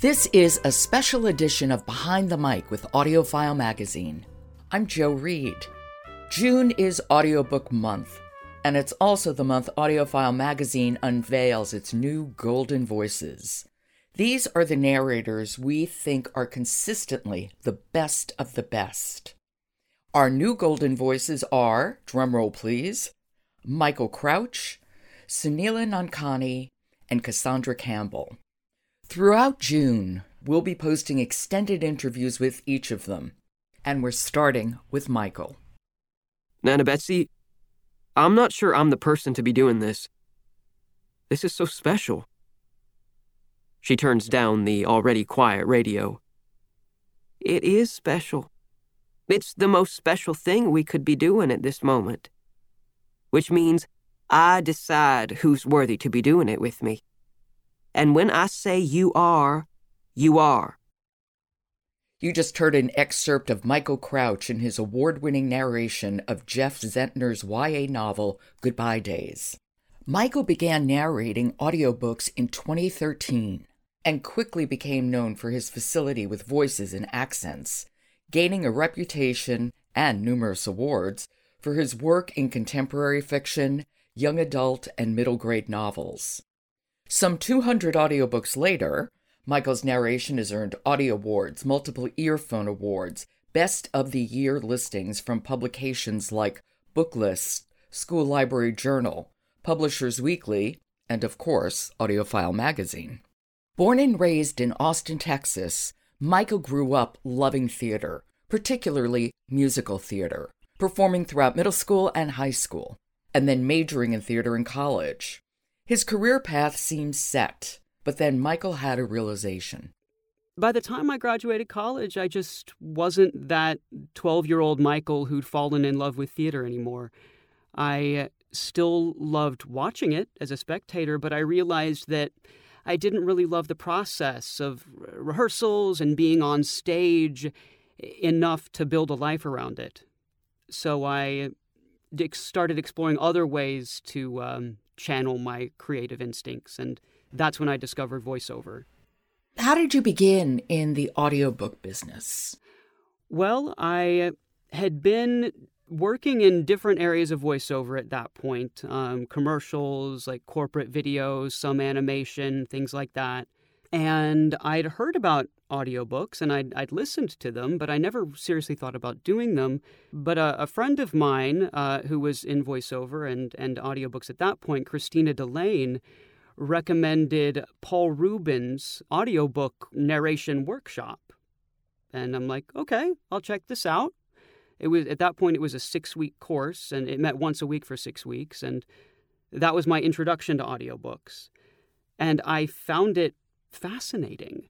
This is a special edition of Behind the Mic with AudioFile Magazine. I'm Joe Reed. June is Audiobook Month, and it's also the month AudioFile Magazine unveils its new Golden Voices. These are the narrators we think are consistently the best of the best. Our new Golden Voices are, drumroll please, Michael Crouch, Soneela Nankani, and Cassandra Campbell. Throughout June, we'll be posting extended interviews with each of them, and we're starting with Michael. Nana Betsy, I'm not sure I'm the person to be doing this. This is so special. She turns down the already quiet radio. It is special. It's the most special thing we could be doing at this moment. Which means I decide who's worthy to be doing it with me. And when I say you are, you are. You just heard an excerpt of Michael Crouch in his award winning narration of Jeff Zentner's YA novel, Goodbye Days. Michael began narrating audiobooks in 2013 and quickly became known for his facility with voices and accents, gaining a reputation and numerous awards for his work in contemporary fiction, young adult, and middle grade novels. Some 200 audiobooks later, Michael's narration has earned Audie Awards, multiple earphone awards, Best of the Year listings from publications like Booklist, School Library Journal, Publishers Weekly, and of course, AudioFile Magazine. Born and raised in Austin, Texas, Michael grew up loving theater, particularly musical theater, performing throughout middle school and high school, and then majoring in theater in college. His career path seemed set, but then Michael had a realization. By the time I graduated college, I just wasn't that 12 year old Michael who'd fallen in love with theater anymore. I still loved watching it as a spectator, but I realized that I didn't really love the process of rehearsals and being on stage enough to build a life around it. So I started exploring other ways to um, channel my creative instincts. And that's when I discovered voiceover. How did you begin in the audiobook business? Well, I had been working in different areas of voiceover at that point um, commercials, like corporate videos, some animation, things like that. And I'd heard about audiobooks and I'd, I'd listened to them, but I never seriously thought about doing them. But a, a friend of mine uh, who was in voiceover and, and audiobooks at that point, Christina Delaine, recommended Paul Ruben's audiobook narration workshop. And I'm like, okay, I'll check this out. It was at that point it was a six week course and it met once a week for six weeks and that was my introduction to audiobooks. And I found it fascinating.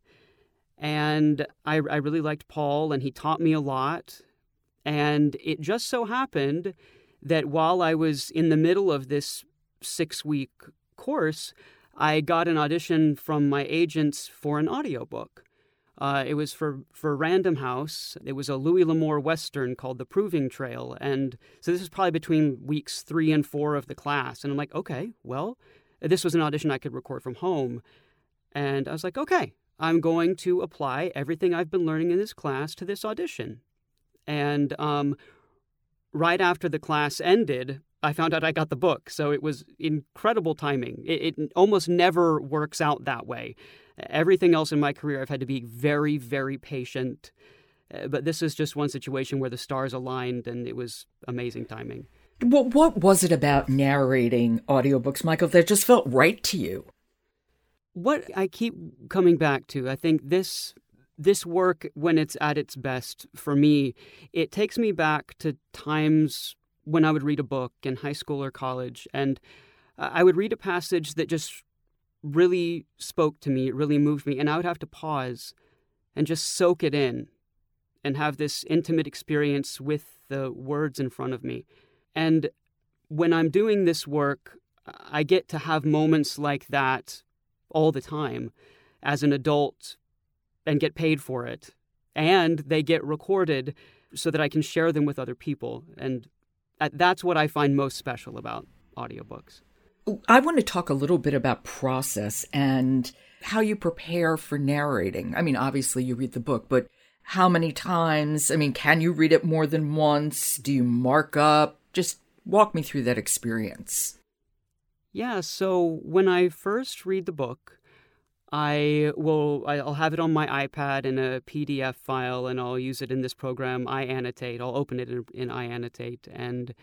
And I, I really liked Paul, and he taught me a lot. And it just so happened that while I was in the middle of this six week course, I got an audition from my agents for an audiobook. Uh, it was for, for Random House. It was a Louis L'Amour Western called The Proving Trail. And so this was probably between weeks three and four of the class. And I'm like, okay, well, this was an audition I could record from home. And I was like, okay, I'm going to apply everything I've been learning in this class to this audition. And um, right after the class ended, I found out I got the book. So it was incredible timing. It, it, almost never works out that way. Everything else in my career, I've had to be very, very patient. Uh, but this is just one situation where the stars aligned and it was amazing timing. What, what was it about narrating audiobooks, Michael, that just felt right to you? What I keep coming back to, I think this this work when it's at its best for me, it takes me back to times when I would read a book in high school or college and I would read a passage that just really spoke to me, really moved me and I would have to pause and just soak it in and have this intimate experience with the words in front of me. And when I'm doing this work, I get to have moments like that all the time as an adult and get paid for it. And they get recorded so that I can share them with other people. And that's what I find most special about audiobooks. I want to talk a little bit about process and how you prepare for narrating. I mean, obviously you read the book, but how many times? I mean, can you read it more than once? Do you mark up? Just walk me through that experience. Yeah, so when I first read the book, I will I'll have it on my iPad in a PDF file and I'll use it in this program iAnnotate. I'll open it in, in iAnnotate and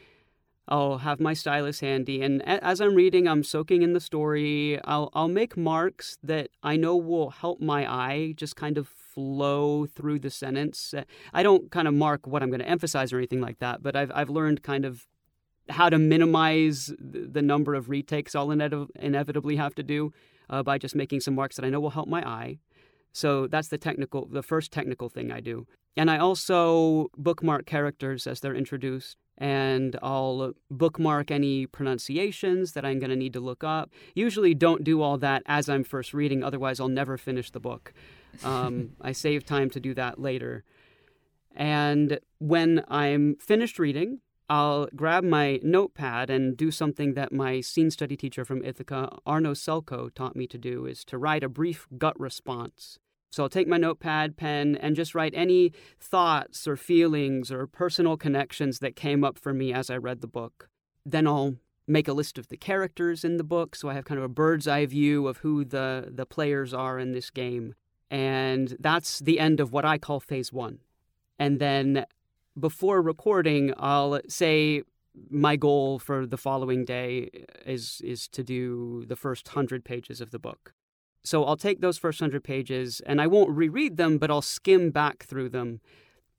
I'll have my stylus handy and as I'm reading I'm soaking in the story. I'll I'll make marks that I know will help my eye just kind of flow through the sentence. I don't kind of mark what I'm going to emphasize or anything like that, but I've I've learned kind of how to minimize the number of retakes I'll inevitably have to do uh, by just making some marks that I know will help my eye. So that's the technical, the first technical thing I do. And I also bookmark characters as they're introduced, and I'll bookmark any pronunciations that I'm going to need to look up. Usually, don't do all that as I'm first reading, otherwise, I'll never finish the book. Um, I save time to do that later. And when I'm finished reading, I'll grab my notepad and do something that my scene study teacher from Ithaca, Arno Selco, taught me to do is to write a brief gut response. So I'll take my notepad, pen, and just write any thoughts or feelings or personal connections that came up for me as I read the book. Then I'll make a list of the characters in the book so I have kind of a bird's eye view of who the, the players are in this game. And that's the end of what I call phase one. And then before recording, I'll say my goal for the following day is is to do the first 100 pages of the book. So I'll take those first 100 pages and I won't reread them, but I'll skim back through them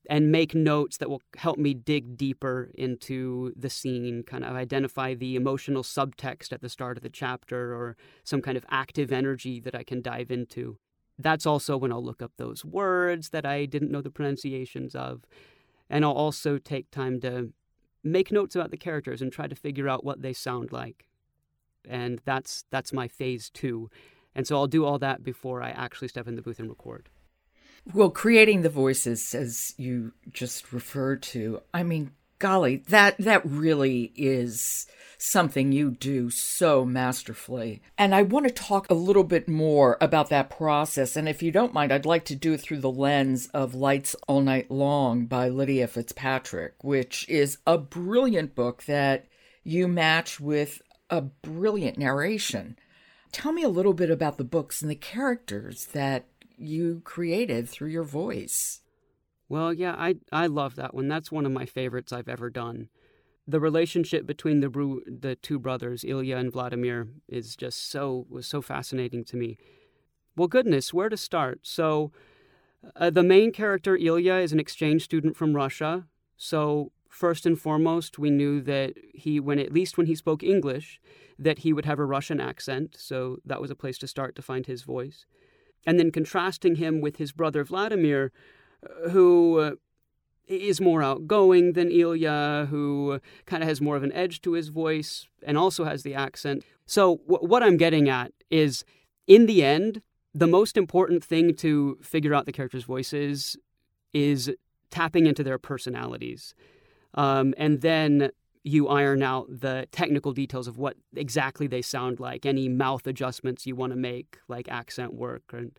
and make notes that will help me dig deeper into the scene, kind of identify the emotional subtext at the start of the chapter or some kind of active energy that I can dive into. That's also when I'll look up those words that I didn't know the pronunciations of and I'll also take time to make notes about the characters and try to figure out what they sound like. And that's that's my phase 2. And so I'll do all that before I actually step in the booth and record. Well, creating the voices as you just referred to, I mean, golly, that that really is something you do so masterfully. And I want to talk a little bit more about that process. And if you don't mind, I'd like to do it through the lens of Lights All Night Long by Lydia Fitzpatrick, which is a brilliant book that you match with a brilliant narration. Tell me a little bit about the books and the characters that you created through your voice. Well, yeah, I I love that one. That's one of my favorites I've ever done. The relationship between the the two brothers, Ilya and Vladimir, is just so was so fascinating to me. Well, goodness, where to start? So, uh, the main character Ilya is an exchange student from Russia. So, first and foremost, we knew that he, when at least when he spoke English, that he would have a Russian accent. So that was a place to start to find his voice. And then contrasting him with his brother Vladimir, who uh, more outgoing than Ilya, who kind of has more of an edge to his voice and also has the accent. So, w- what I'm getting at is in the end, the most important thing to figure out the characters' voices is tapping into their personalities. Um, and then you iron out the technical details of what exactly they sound like, any mouth adjustments you want to make, like accent work and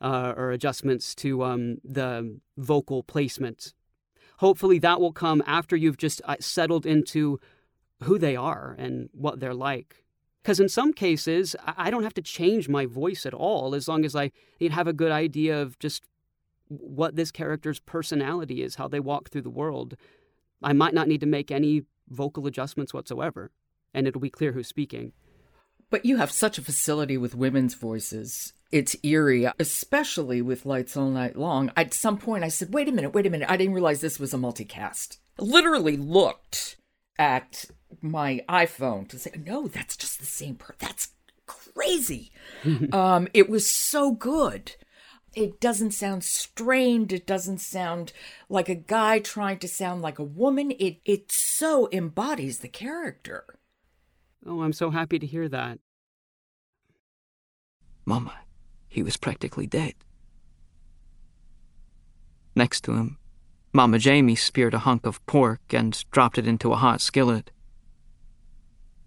uh, or adjustments to um, the vocal placement. Hopefully, that will come after you've just uh, settled into who they are and what they're like. Because in some cases, I don't have to change my voice at all as long as I have a good idea of just what this character's personality is, how they walk through the world. I might not need to make any vocal adjustments whatsoever, and it'll be clear who's speaking. But you have such a facility with women's voices. It's eerie, especially with Lights All Night Long. At some point, I said, wait a minute, wait a minute. I didn't realize this was a multicast. literally looked at my iPhone to say, no, that's just the same person. That's crazy. um, it was so good. It doesn't sound strained. It doesn't sound like a guy trying to sound like a woman. It it so embodies the character. Oh, I'm so happy to hear that. Mama, he was practically dead. Next to him, Mama Jamie speared a hunk of pork and dropped it into a hot skillet.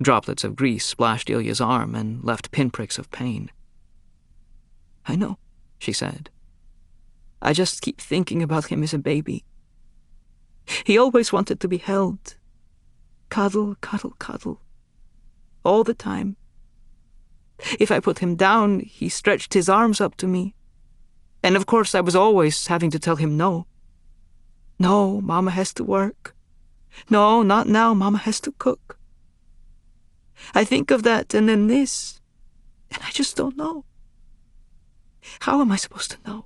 Droplets of grease splashed Ilya's arm and left pinpricks of pain. I know, she said. I just keep thinking about him as a baby. He always wanted to be held. Cuddle, cuddle, cuddle. All the time. If I put him down, he stretched his arms up to me. And of course, I was always having to tell him no. No, Mama has to work. No, not now. Mama has to cook. I think of that and then this, and I just don't know. How am I supposed to know?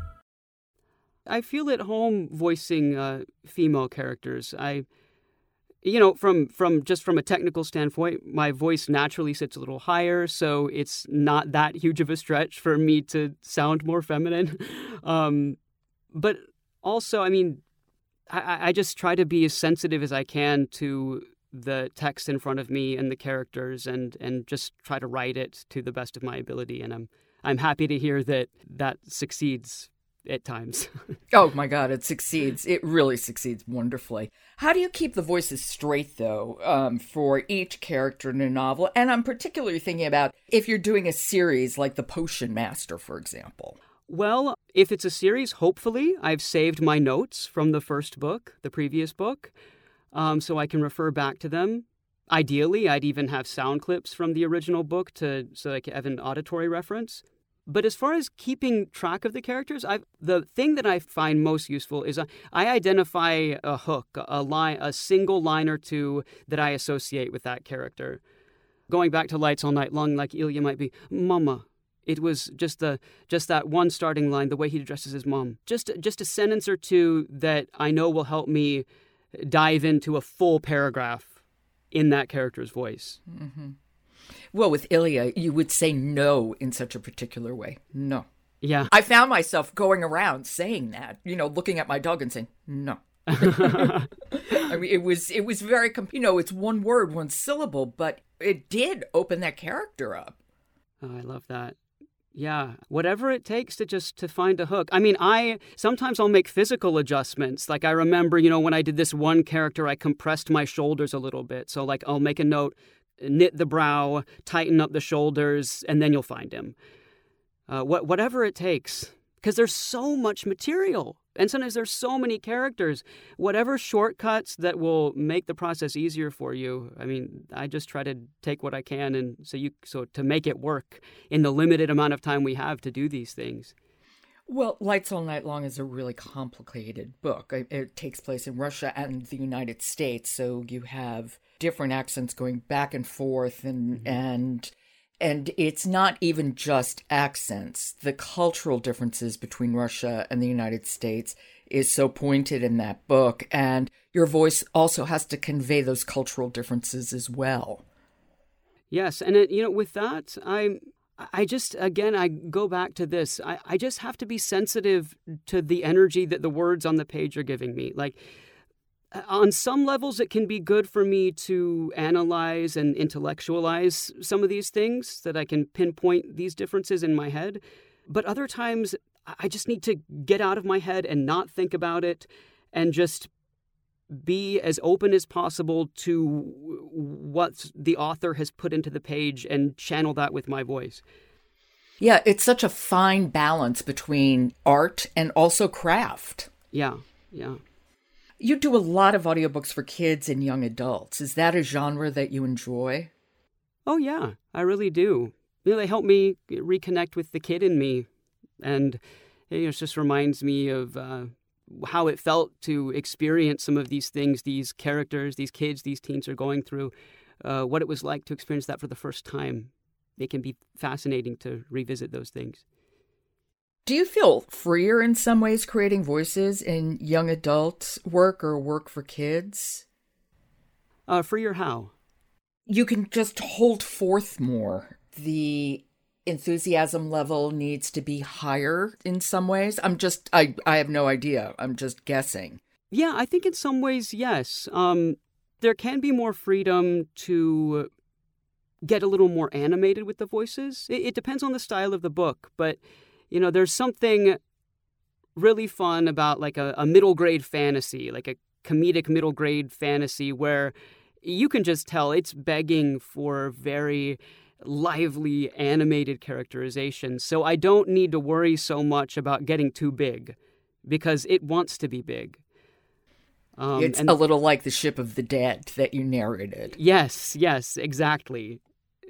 I feel at home voicing uh, female characters. I, you know, from from just from a technical standpoint, my voice naturally sits a little higher, so it's not that huge of a stretch for me to sound more feminine. Um, but also, I mean, I, I just try to be as sensitive as I can to the text in front of me and the characters, and and just try to write it to the best of my ability. And I'm I'm happy to hear that that succeeds at times. oh my God, it succeeds. It really succeeds wonderfully. How do you keep the voices straight, though, um, for each character in a novel? And I'm particularly thinking about if you're doing a series like The Potion Master, for example. Well, if it's a series, hopefully I've saved my notes from the first book, the previous book, um, so I can refer back to them. Ideally, I'd even have sound clips from the original book to so I can have an auditory reference. But as far as keeping track of the characters, i the thing that I find most useful is I, I identify a hook, a line, a single line or two that I associate with that character. Going back to Lights All Night Long, like Ilya might be, Mama. It was just the just that one starting line, the way he addresses his mom. Just just a sentence or two that I know will help me dive into a full paragraph in that character's voice. Mm-hmm. Well, with Ilya, you would say no in such a particular way. No. Yeah. I found myself going around saying that, you know, looking at my dog and saying, no. I mean, it was it was very, you know, it's one word, one syllable, but it did open that character up. Oh, I love that. Yeah, whatever it takes to just to find a hook. I mean, I sometimes I'll make physical adjustments. Like I remember, you know, when I did this one character, I compressed my shoulders a little bit. So like I'll make a note knit the brow, tighten up the shoulders, and then you'll find him. Uh, what, whatever it takes, because there's so much material. And sometimes there's so many characters. Whatever shortcuts that will make the process easier for you. I mean, I just try to take what I can and so you so to make it work in the limited amount of time we have to do these things. Well, Lights All Night Long is a really complicated book. It takes place in Russia and the United States, so you have different accents going back and forth and mm-hmm. and and it's not even just accents. The cultural differences between Russia and the United States is so pointed in that book and your voice also has to convey those cultural differences as well. Yes, and it, you know with that I I just again I go back to this. I, I just have to be sensitive to the energy that the words on the page are giving me. Like uh, on some levels, it can be good for me to analyze and intellectualize some of these things that I can pinpoint these differences in my head. But other times, I just need to get out of my head and not think about it and just be as open as possible to what the author has put into the page and channel that with my voice. Yeah, it's such a fine balance between art and also craft. Yeah, yeah. You do a lot of audiobooks for kids and young adults. Is that a genre that you enjoy? Oh, yeah, I really do. You know, they help me reconnect with the kid in me. And it just reminds me of uh, how it felt to experience some of these things these characters, these kids, these teens are going through, uh, what it was like to experience that for the first time. It can be fascinating to revisit those things. Do you feel freer in some ways creating voices in young adult work or work for kids? Uh, freer how? you can just hold forth more. The enthusiasm level needs to be higher in some ways. I'm just I I have no idea. I'm just guessing. Yeah, I think in some ways yes. Um there can be more freedom to get a little more animated with the voices. It, it depends on the style of the book, but you know, there's something really fun about like a, a middle grade fantasy, like a comedic middle grade fantasy where you can just tell it's begging for very lively animated characterization. So I don't need to worry so much about getting too big because it wants to be big. Um, it's a little like the Ship of the Dead that you narrated. Yes, yes, exactly.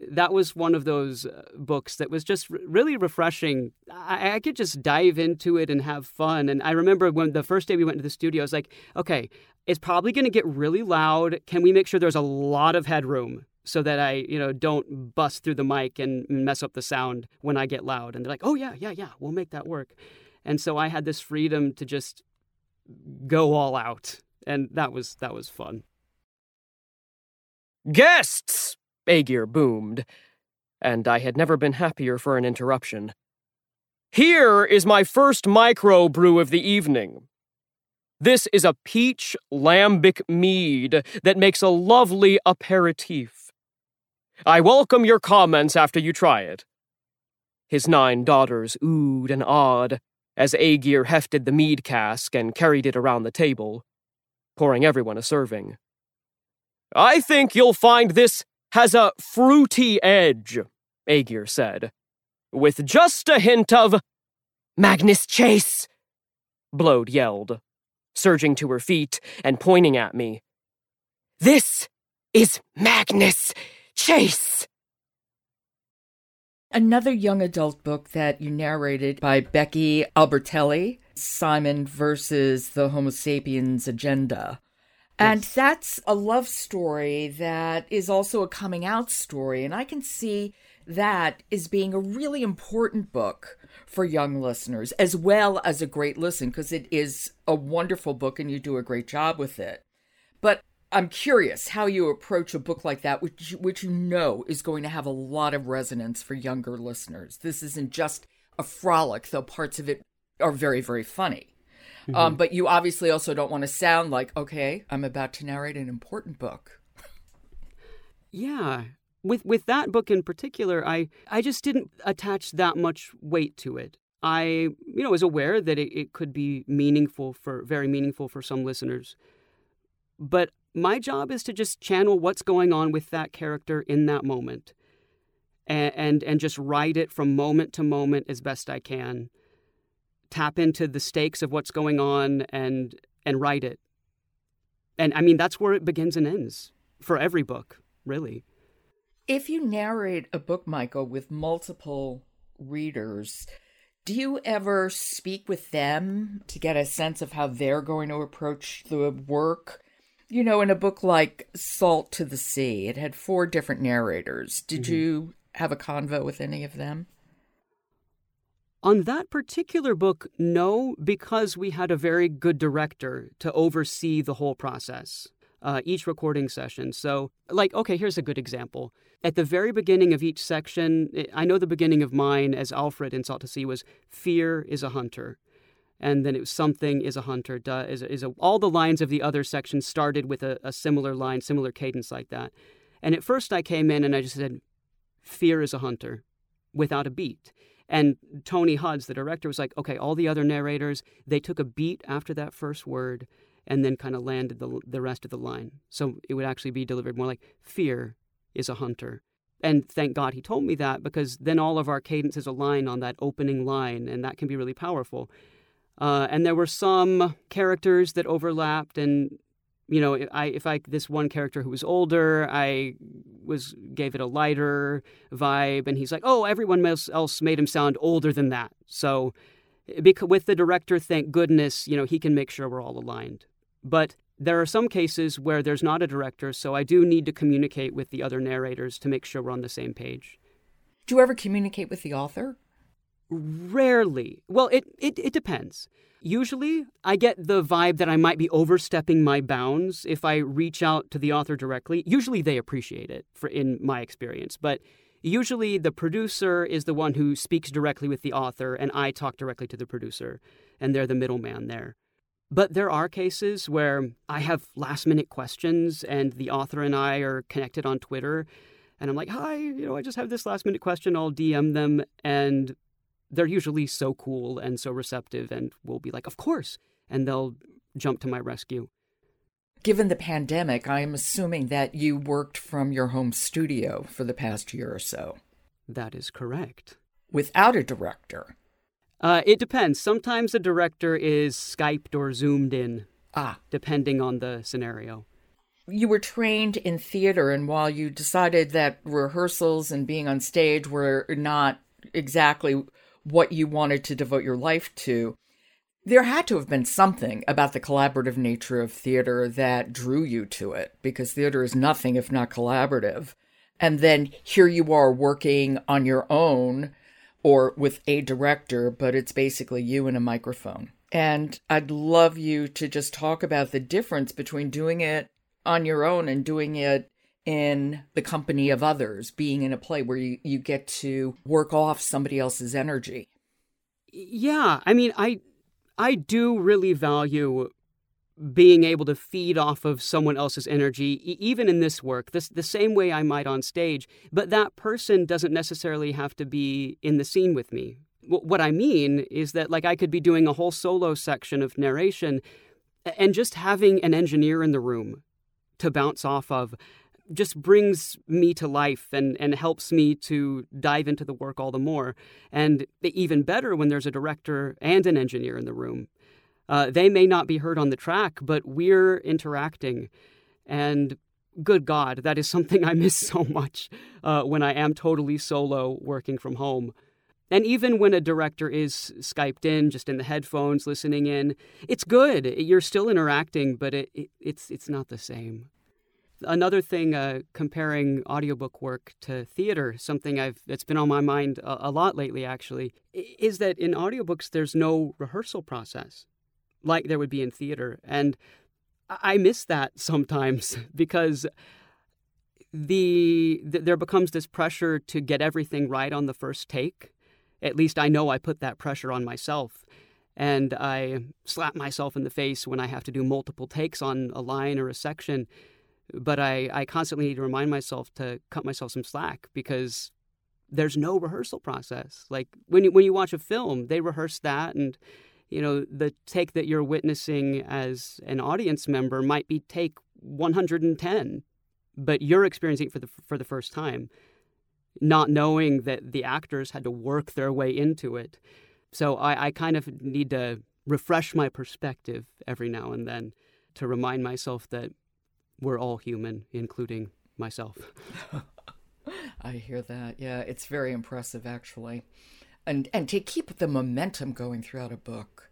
That was one of those uh, books that was just really refreshing. I, I could just dive into it and have fun. And I remember when the first day we went to the studio, I was like, okay, it's probably going to get really loud. Can we make sure there's a lot of headroom so that I, you know, don't bust through the mic and mess up the sound when I get loud? And they're like, "Oh yeah, yeah, yeah, we'll make that work." And so I had this freedom to just go all out, and that was that was fun. Guests, Aegir boomed, and I had never been happier for an interruption. Here is my first micro brew of the evening. This is a peach lambic mead that makes a lovely aperitif. I welcome your comments after you try it. His nine daughters oohed and awed as Aegir hefted the mead cask and carried it around the table, pouring everyone a serving. I think you'll find this has a fruity edge, Aegir said, with just a hint of Magnus Chase, Blode yelled surging to her feet and pointing at me. This is Magnus Chase! Another young adult book that you narrated by Becky Albertalli, Simon versus the Homo sapiens agenda. And yes. that's a love story that is also a coming out story. And I can see that as being a really important book for young listeners, as well as a great listen, because it is a wonderful book and you do a great job with it. But I'm curious how you approach a book like that, which which you know is going to have a lot of resonance for younger listeners. This isn't just a frolic, though parts of it are very, very funny. Mm-hmm. Um, but you obviously also don't want to sound like, okay, I'm about to narrate an important book. Yeah, with with that book in particular, I I just didn't attach that much weight to it. I you know was aware that it, it could be meaningful for very meaningful for some listeners, but my job is to just channel what's going on with that character in that moment, and and, and just write it from moment to moment as best I can. Tap into the stakes of what's going on and and write it. And I mean that's where it begins and ends for every book, really. If you narrate a book, Michael, with multiple readers, do you ever speak with them to get a sense of how they're going to approach the work? You know, in a book like Salt to the Sea, it had four different narrators. Did mm-hmm. you have a convo with any of them? On that particular book, no, because we had a very good director to oversee the whole process, uh, each recording session. So, like, okay, here's a good example at the very beginning of each section, I know the beginning of mine as Alfred in Salt to the Sea was fear is a hunter. And then it was something is a hunter. Is a, is a, all the lines of the other sections started with a, a similar line, similar cadence like that. And at first I came in and I just said, fear is a hunter without a beat. And Tony Huds, the director, was like, okay, all the other narrators, they took a beat after that first word and then kind of landed the, the rest of the line. So it would actually be delivered more like fear is a hunter. And thank God he told me that because then all of our cadences align on that opening line, and that can be really powerful. Uh, and there were some characters that overlapped, and you know, if I if I this one character who was older, I was gave it a lighter vibe, and he's like, oh, everyone else made him sound older than that. So, with the director, thank goodness, you know, he can make sure we're all aligned. But there are some cases where there's not a director, so I do need to communicate with the other narrators to make sure we're on the same page. Do you ever communicate with the author? Rarely. Well, it, it, it depends. Usually, I get the vibe that I might be overstepping my bounds if I reach out to the author directly. Usually, they appreciate it, for, in my experience. But usually, the producer is the one who speaks directly with the author, and I talk directly to the producer, and they're the middleman there. But there are cases where I have last minute questions, and the author and I are connected on Twitter, and I'm like, hi, you know, I just have this last minute question. I'll DM them, and they're usually so cool and so receptive and will be like, Of course. And they'll jump to my rescue. Given the pandemic, I am assuming that you worked from your home studio for the past year or so. That is correct. Without a director. Uh, it depends. Sometimes a director is Skyped or Zoomed in. Ah. Depending on the scenario. You were trained in theater, and while you decided that rehearsals and being on stage were not exactly what you wanted to devote your life to, there had to have been something about the collaborative nature of theater that drew you to it, because theater is nothing if not collaborative. And then here you are working on your own or with a director, but it's basically you and a microphone. And I'd love you to just talk about the difference between doing it on your own and doing it in the company of others, being in a play where you, you get to work off somebody else's energy. Yeah, I mean, I I do really value being able to feed off of someone else's energy, even in this work, this the same way I might on stage. But that person doesn't necessarily have to be in the scene with me. What I mean is that, like, I could be doing a whole solo section of narration, and just having an engineer in the room to bounce off of just brings me to life and, and helps me to dive into the work all the more. And even better when there's a director and an engineer in the room. Uh, they may not be heard on the track, but we're interacting. And good God, that is something I miss so much uh, when I am totally solo working from home. And even when a director is Skyped in, just in the headphones, listening in, it's good. You're still interacting, but it, it, it's, it's not the same. Another thing, uh, comparing audiobook work to theater, something I've that's been on my mind a, a lot lately, actually, is that in audiobooks there's no rehearsal process like there would be in theater, and I miss that sometimes because the, the there becomes this pressure to get everything right on the first take. At least I know I put that pressure on myself. And I slap myself in the face when I have to do multiple takes on a line or a section but I, I constantly need to remind myself to cut myself some slack because there's no rehearsal process. Like when you, when you watch a film, they rehearse that, and you know the take that you're witnessing as an audience member might be take 110, but you're experiencing it for the for the first time, not knowing that the actors had to work their way into it. So I, I kind of need to refresh my perspective every now and then to remind myself that we're all human, including myself. I hear that. Yeah, it's very impressive actually. And and to keep the momentum going throughout a book.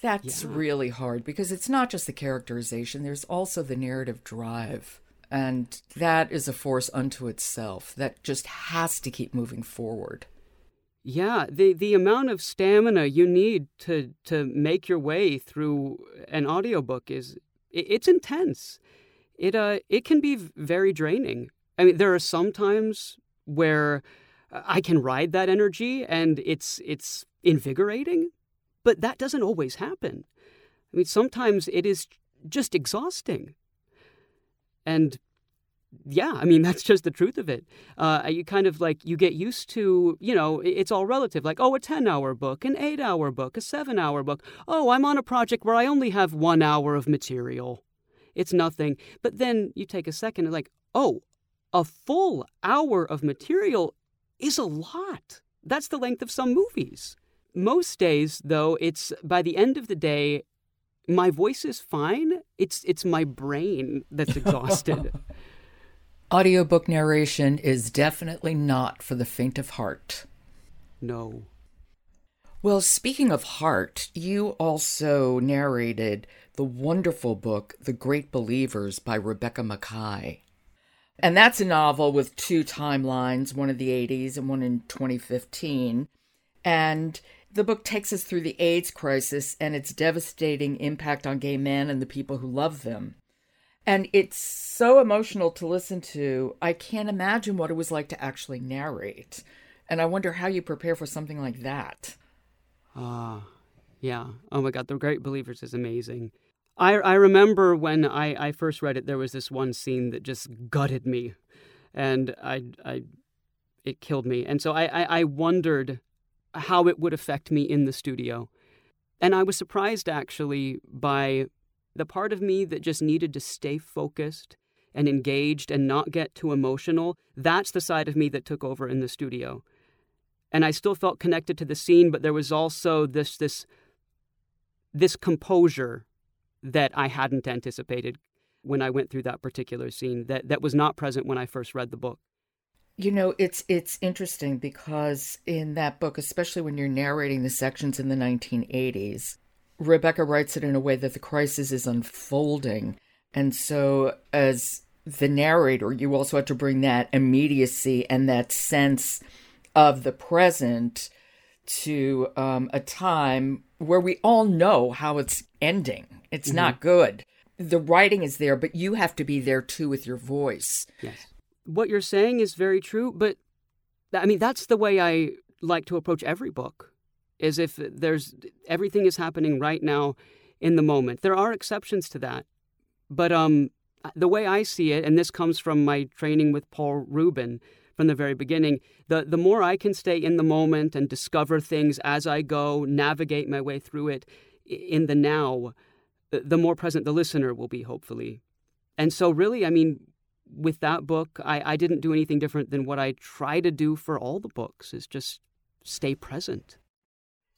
That's yeah. really hard because it's not just the characterization, there's also the narrative drive. And that is a force unto itself that just has to keep moving forward. Yeah, the the amount of stamina you need to to make your way through an audiobook is it's intense it uh it can be very draining. I mean, there are some times where I can ride that energy and it's it's invigorating, but that doesn't always happen. I mean, sometimes it is just exhausting. And yeah, I mean, that's just the truth of it. Uh, you kind of like, you get used to, you know, it's all relative. Like, oh, a 10 hour book, an eight hour book, a seven hour book. Oh, I'm on a project where I only have one hour of material it's nothing. But then you take a second and like, oh, a full hour of material is a lot. That's the length of some movies. Most days, though, it's by the end of the day, my voice is fine. It's it's my brain that's exhausted. Audiobook narration is definitely not for the faint of heart. No. Well, speaking of heart, you also narrated the wonderful book, The Great Believers by Rebecca Makkai. And that's a novel with two timelines, one in the 80s and one in 2015. And the book takes us through the AIDS crisis and its devastating impact on gay men and the people who love them. And it's so emotional to listen to. I can't imagine what it was like to actually narrate. And I wonder how you prepare for something like that. Ah, uh, yeah. Oh my God, The Great Believers is amazing. I, I remember when I, I first read it, there was this one scene that just gutted me. And I, I it killed me. And so I, I, I wondered how it would affect me in the studio. And I was surprised actually by the part of me that just needed to stay focused and engaged and not get too emotional. That's the side of me that took over in the studio. And I still felt connected to the scene, but there was also this this this composure that I hadn't anticipated when I went through that particular scene that, that was not present when I first read the book. You know, it's it's interesting because in that book, especially when you're narrating the sections in the 1980s, Rebecca writes it in a way that the crisis is unfolding. And so as the narrator, you also have to bring that immediacy and that sense of the present to um, a time where we all know how it's ending. It's mm-hmm. not good. The writing is there, but you have to be there too with your voice. Yes what you're saying is very true, but I mean that's the way I like to approach every book. Is if there's everything is happening right now in the moment. There are exceptions to that. But um the way I see it, and this comes from my training with Paul Ruben from the very beginning, the, the more I can stay in the moment and discover things as I go, navigate my way through it in the now, the more present the listener will be, hopefully. And so, really, I mean, with that book, I, I didn't do anything different than what I try to do for all the books is just stay present.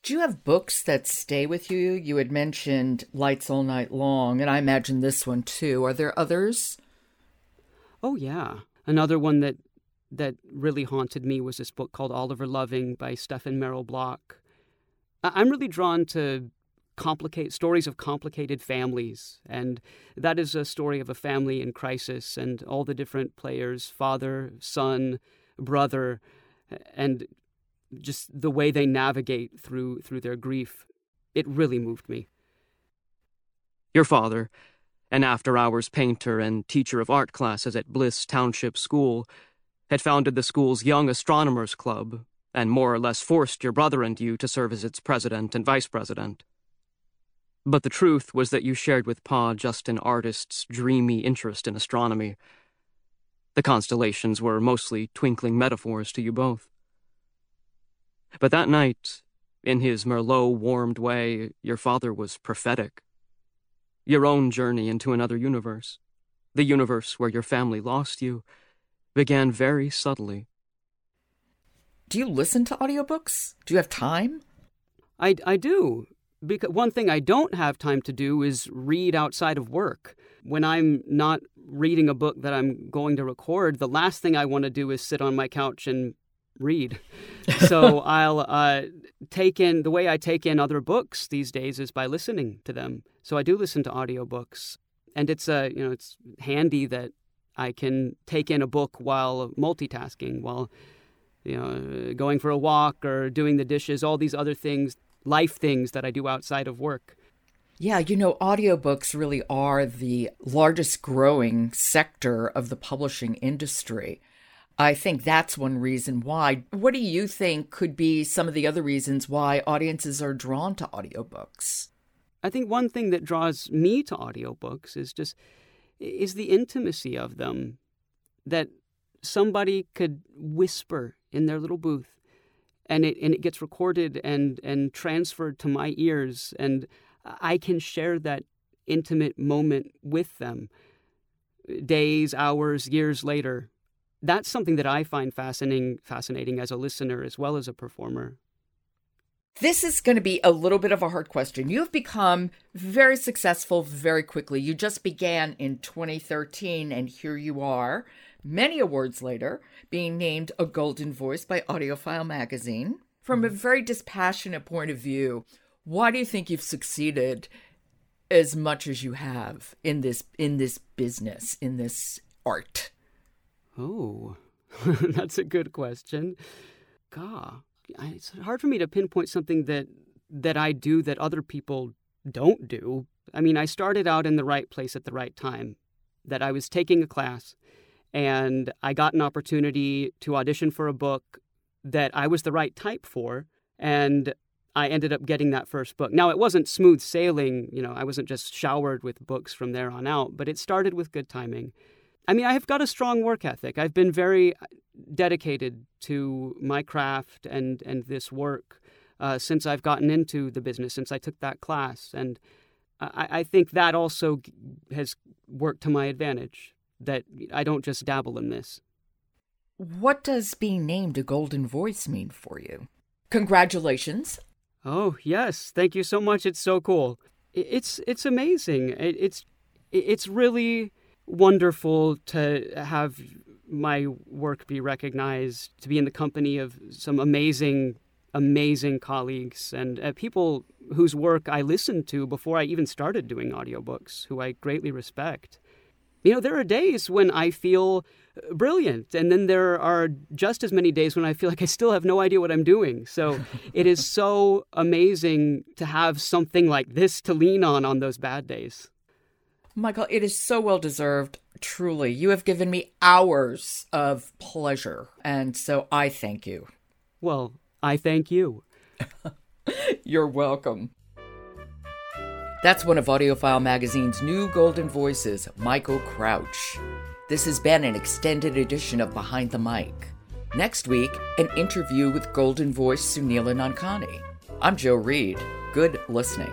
Do you have books that stay with you? You had mentioned Lights All Night Long, and I imagine this one too. Are there others? Oh yeah. Another one that that really haunted me was this book called Oliver Loving by Stefan Merrill Block. I'm really drawn to complicate stories of complicated families. And that is a story of a family in crisis and all the different players father son brother and just the way they navigate through through their grief. It really moved me. Your father an after hours painter and teacher of art classes at bliss township school had founded the school's young astronomers club and more or less forced your brother and you to serve as its president and vice president but the truth was that you shared with Pa just an artist's dreamy interest in astronomy. The constellations were mostly twinkling metaphors to you both. But that night, in his Merlot warmed way, your father was prophetic. Your own journey into another universe, the universe where your family lost you, began very subtly. Do you listen to audiobooks? Do you have time? I, I do because one thing I don't have time to do is read outside of work. When I'm not reading a book that I'm going to record, the last thing I want to do is sit on my couch and read. so I'll uh, take in the way I take in other books these days is by listening to them. So I do listen to audiobooks, and it's uh, you know it's handy that I can take in a book while multitasking, while you know going for a walk or doing the dishes, all these other things life things that I do outside of work. Yeah, you know, audiobooks really are the largest growing sector of the publishing industry. I think that's one reason why. What do you think could be some of the other reasons why audiences are drawn to audiobooks? I think one thing that draws me to audiobooks is just is the intimacy of them that somebody could whisper in their little booth and it and it gets recorded and and transferred to my ears and I can share that intimate moment with them days hours years later that's something that I find fascinating fascinating as a listener as well as a performer this is going to be a little bit of a hard question. You've become very successful very quickly. You just began in 2013, and here you are many awards later, being named a Golden Voice by AudioFile magazine. From a mm-hmm. very dispassionate point of view, why do you think you've succeeded as much as you have in this in this business, in this art? Oh, that's a good question. God, it's hard for me to pinpoint something that that I do that other people don't do. I mean, I started out in the right place at the right time. That I was taking a class and I got an opportunity to audition for a book that I was the right type for and I ended up getting that first book. Now, it wasn't smooth sailing, you know, I wasn't just showered with books from there on out, but it started with good timing. I mean, I have got a strong work ethic. I've been very dedicated to my craft and, and this work uh, since I've gotten into the business, since I took that class. And I, I think that also has worked to my advantage, that I don't just dabble in this. What does being named a Golden Voice mean for you? Congratulations. Oh, yes. Thank you so much. It's so cool. It's it's amazing. It's it's really wonderful to have my work be recognized, to be in the company of some amazing amazing colleagues and uh, people whose work I listened to before I even started doing audiobooks, who I greatly respect. You know, there are days when I feel uh, brilliant. And then there are just as many days when I feel like I still have no idea what I'm doing. So it is so amazing to have something like this to lean on on those bad days. Michael, it is so well deserved. Truly, you have given me hours of pleasure. And so I thank you. Well, I thank you. You're welcome. That's one of AudioFile Magazine's new golden voices, Michael Crouch. This has been an extended edition of Behind the Mic. Next week, an interview with Golden Voice Soneela Nankani. I'm Jo Reed. Good listening.